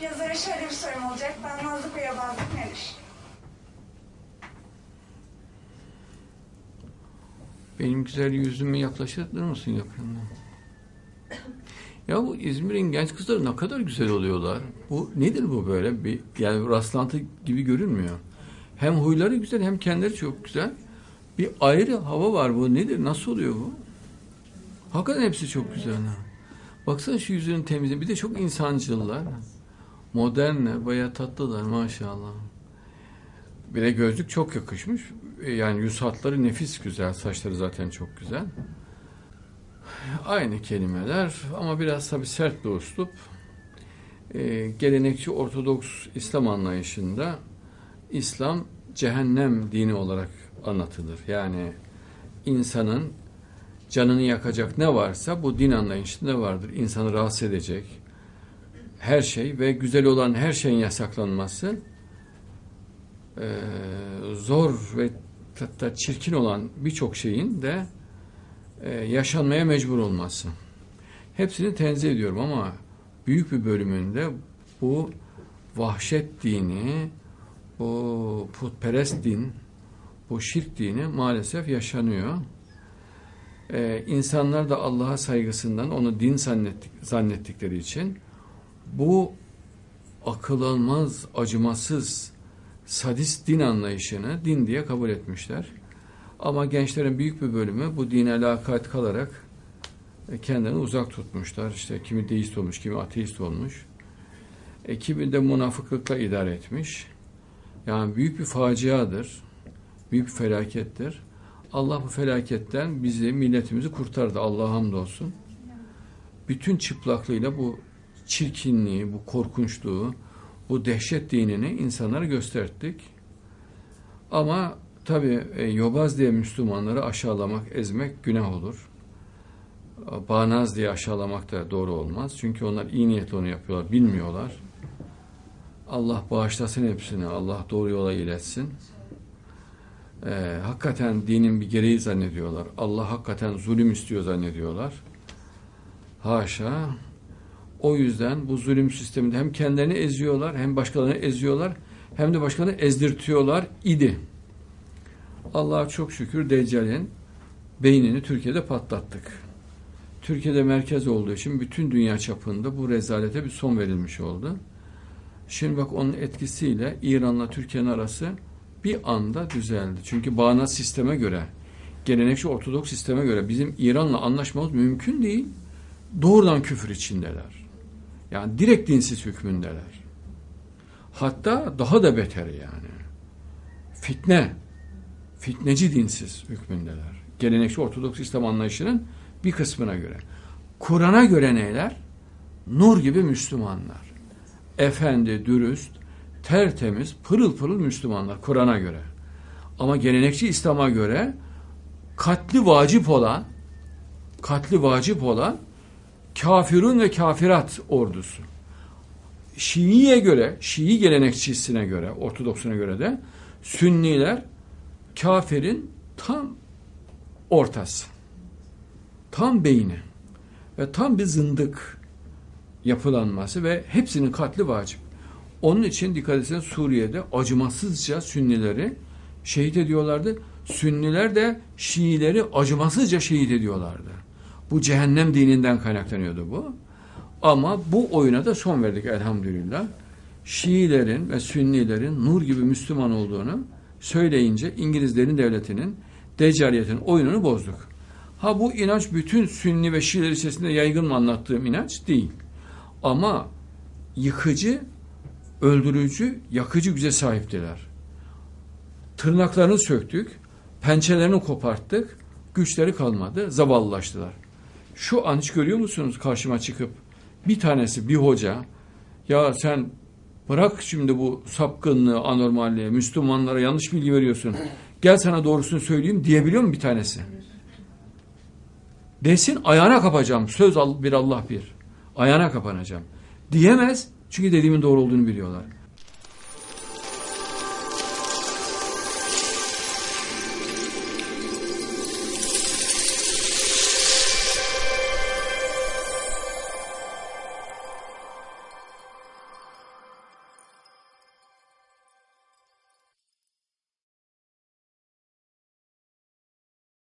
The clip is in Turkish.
Yazara şöyle bir sorum olacak. Ben Nazlı Koya Bazlık nedir? Benim güzel yüzüme yaklaşır mısın yakından? Ya bu İzmir'in genç kızları ne kadar güzel oluyorlar. Bu nedir bu böyle? Bir yani rastlantı gibi görünmüyor. Hem huyları güzel hem kendileri çok güzel. Bir ayrı hava var bu. Nedir? Nasıl oluyor bu? Hakikaten hepsi çok güzel. Baksana şu yüzünün temizliği. Bir de çok insancıllar. Modernler, bayağı tatlılar maşallah. Bir de gözlük çok yakışmış. E, Yani yüz hatları nefis güzel. Saçları zaten çok güzel. Aynı kelimeler ama biraz tabii sert bir üslup. E, gelenekçi Ortodoks İslam anlayışında İslam cehennem dini olarak anlatılır. Yani insanın canını yakacak ne varsa bu din anlayışında vardır. İnsanı rahatsız edecek her şey ve güzel olan her şeyin yasaklanması e, zor ve hatta çirkin olan birçok şeyin de e, yaşanmaya mecbur olması. Hepsini tenzih ediyorum ama büyük bir bölümünde bu vahşet dini, bu putperest din, bu şirk dini maalesef yaşanıyor. Ee, insanlar da Allah'a saygısından onu din zannettik, zannettikleri için bu akıl almaz, acımasız, sadist din anlayışını din diye kabul etmişler. Ama gençlerin büyük bir bölümü bu dine lakat kalarak e, kendini uzak tutmuşlar. İşte kimi deist olmuş, kimi ateist olmuş. E, kimi de münafıklıkla idare etmiş. Yani büyük bir faciadır. Büyük bir felakettir. Allah bu felaketten bizi, milletimizi kurtardı. Allah'a hamdolsun. Bütün çıplaklığıyla bu çirkinliği, bu korkunçluğu, bu dehşet dinini insanlara gösterdik. Ama tabi e, yobaz diye Müslümanları aşağılamak, ezmek günah olur. Bağnaz diye aşağılamak da doğru olmaz. Çünkü onlar iyi niyetle onu yapıyorlar, bilmiyorlar. Allah bağışlasın hepsini, Allah doğru yola iletsin. Ee, hakikaten dinin bir gereği zannediyorlar. Allah hakikaten zulüm istiyor zannediyorlar. Haşa. O yüzden bu zulüm sisteminde hem kendilerini eziyorlar, hem başkalarını eziyorlar, hem de başkalarını ezdirtiyorlar idi. Allah'a çok şükür Deccal'in beynini Türkiye'de patlattık. Türkiye'de merkez olduğu için bütün dünya çapında bu rezalete bir son verilmiş oldu. Şimdi bak onun etkisiyle İran'la Türkiye'nin arası bir anda düzeldi. Çünkü bağnaz sisteme göre, gelenekçi Ortodoks sisteme göre bizim İran'la anlaşmamız mümkün değil. Doğrudan küfür içindeler. Yani direkt dinsiz hükmündeler. Hatta daha da beteri yani. Fitne, fitneci dinsiz hükmündeler. Gelenekçi Ortodoks İslam anlayışının bir kısmına göre. Kur'an'a göre neyler? Nur gibi Müslümanlar. Efendi, dürüst, tertemiz, pırıl pırıl Müslümanlar Kur'an'a göre. Ama gelenekçi İslam'a göre katli vacip olan katli vacip olan kafirun ve kafirat ordusu. Şii'ye göre, Şii gelenekçisine göre, Ortodoksuna göre de Sünniler kafirin tam ortası. Tam beyni ve tam bir zındık yapılanması ve hepsinin katli vacip. Onun için dikkat etseniz Suriye'de acımasızca Sünnileri şehit ediyorlardı. Sünniler de Şiileri acımasızca şehit ediyorlardı. Bu cehennem dininden kaynaklanıyordu bu. Ama bu oyuna da son verdik elhamdülillah. Şiilerin ve Sünnilerin nur gibi Müslüman olduğunu söyleyince İngilizlerin devletinin Deccaliyetin oyununu bozduk. Ha bu inanç bütün Sünni ve Şiiler içerisinde yaygın mı anlattığım inanç değil. Ama yıkıcı, öldürücü, yakıcı güce sahiptiler. Tırnaklarını söktük, pençelerini koparttık, güçleri kalmadı, zavallılaştılar. Şu an hiç görüyor musunuz karşıma çıkıp bir tanesi bir hoca ya sen bırak şimdi bu sapkınlığı, anormalliği, Müslümanlara yanlış bilgi veriyorsun. Gel sana doğrusunu söyleyeyim diyebiliyor mu bir tanesi? Desin ayağına kapacağım. Söz bir Allah bir. Ayağına kapanacağım. Diyemez çünkü dediğimin doğru olduğunu biliyorlar.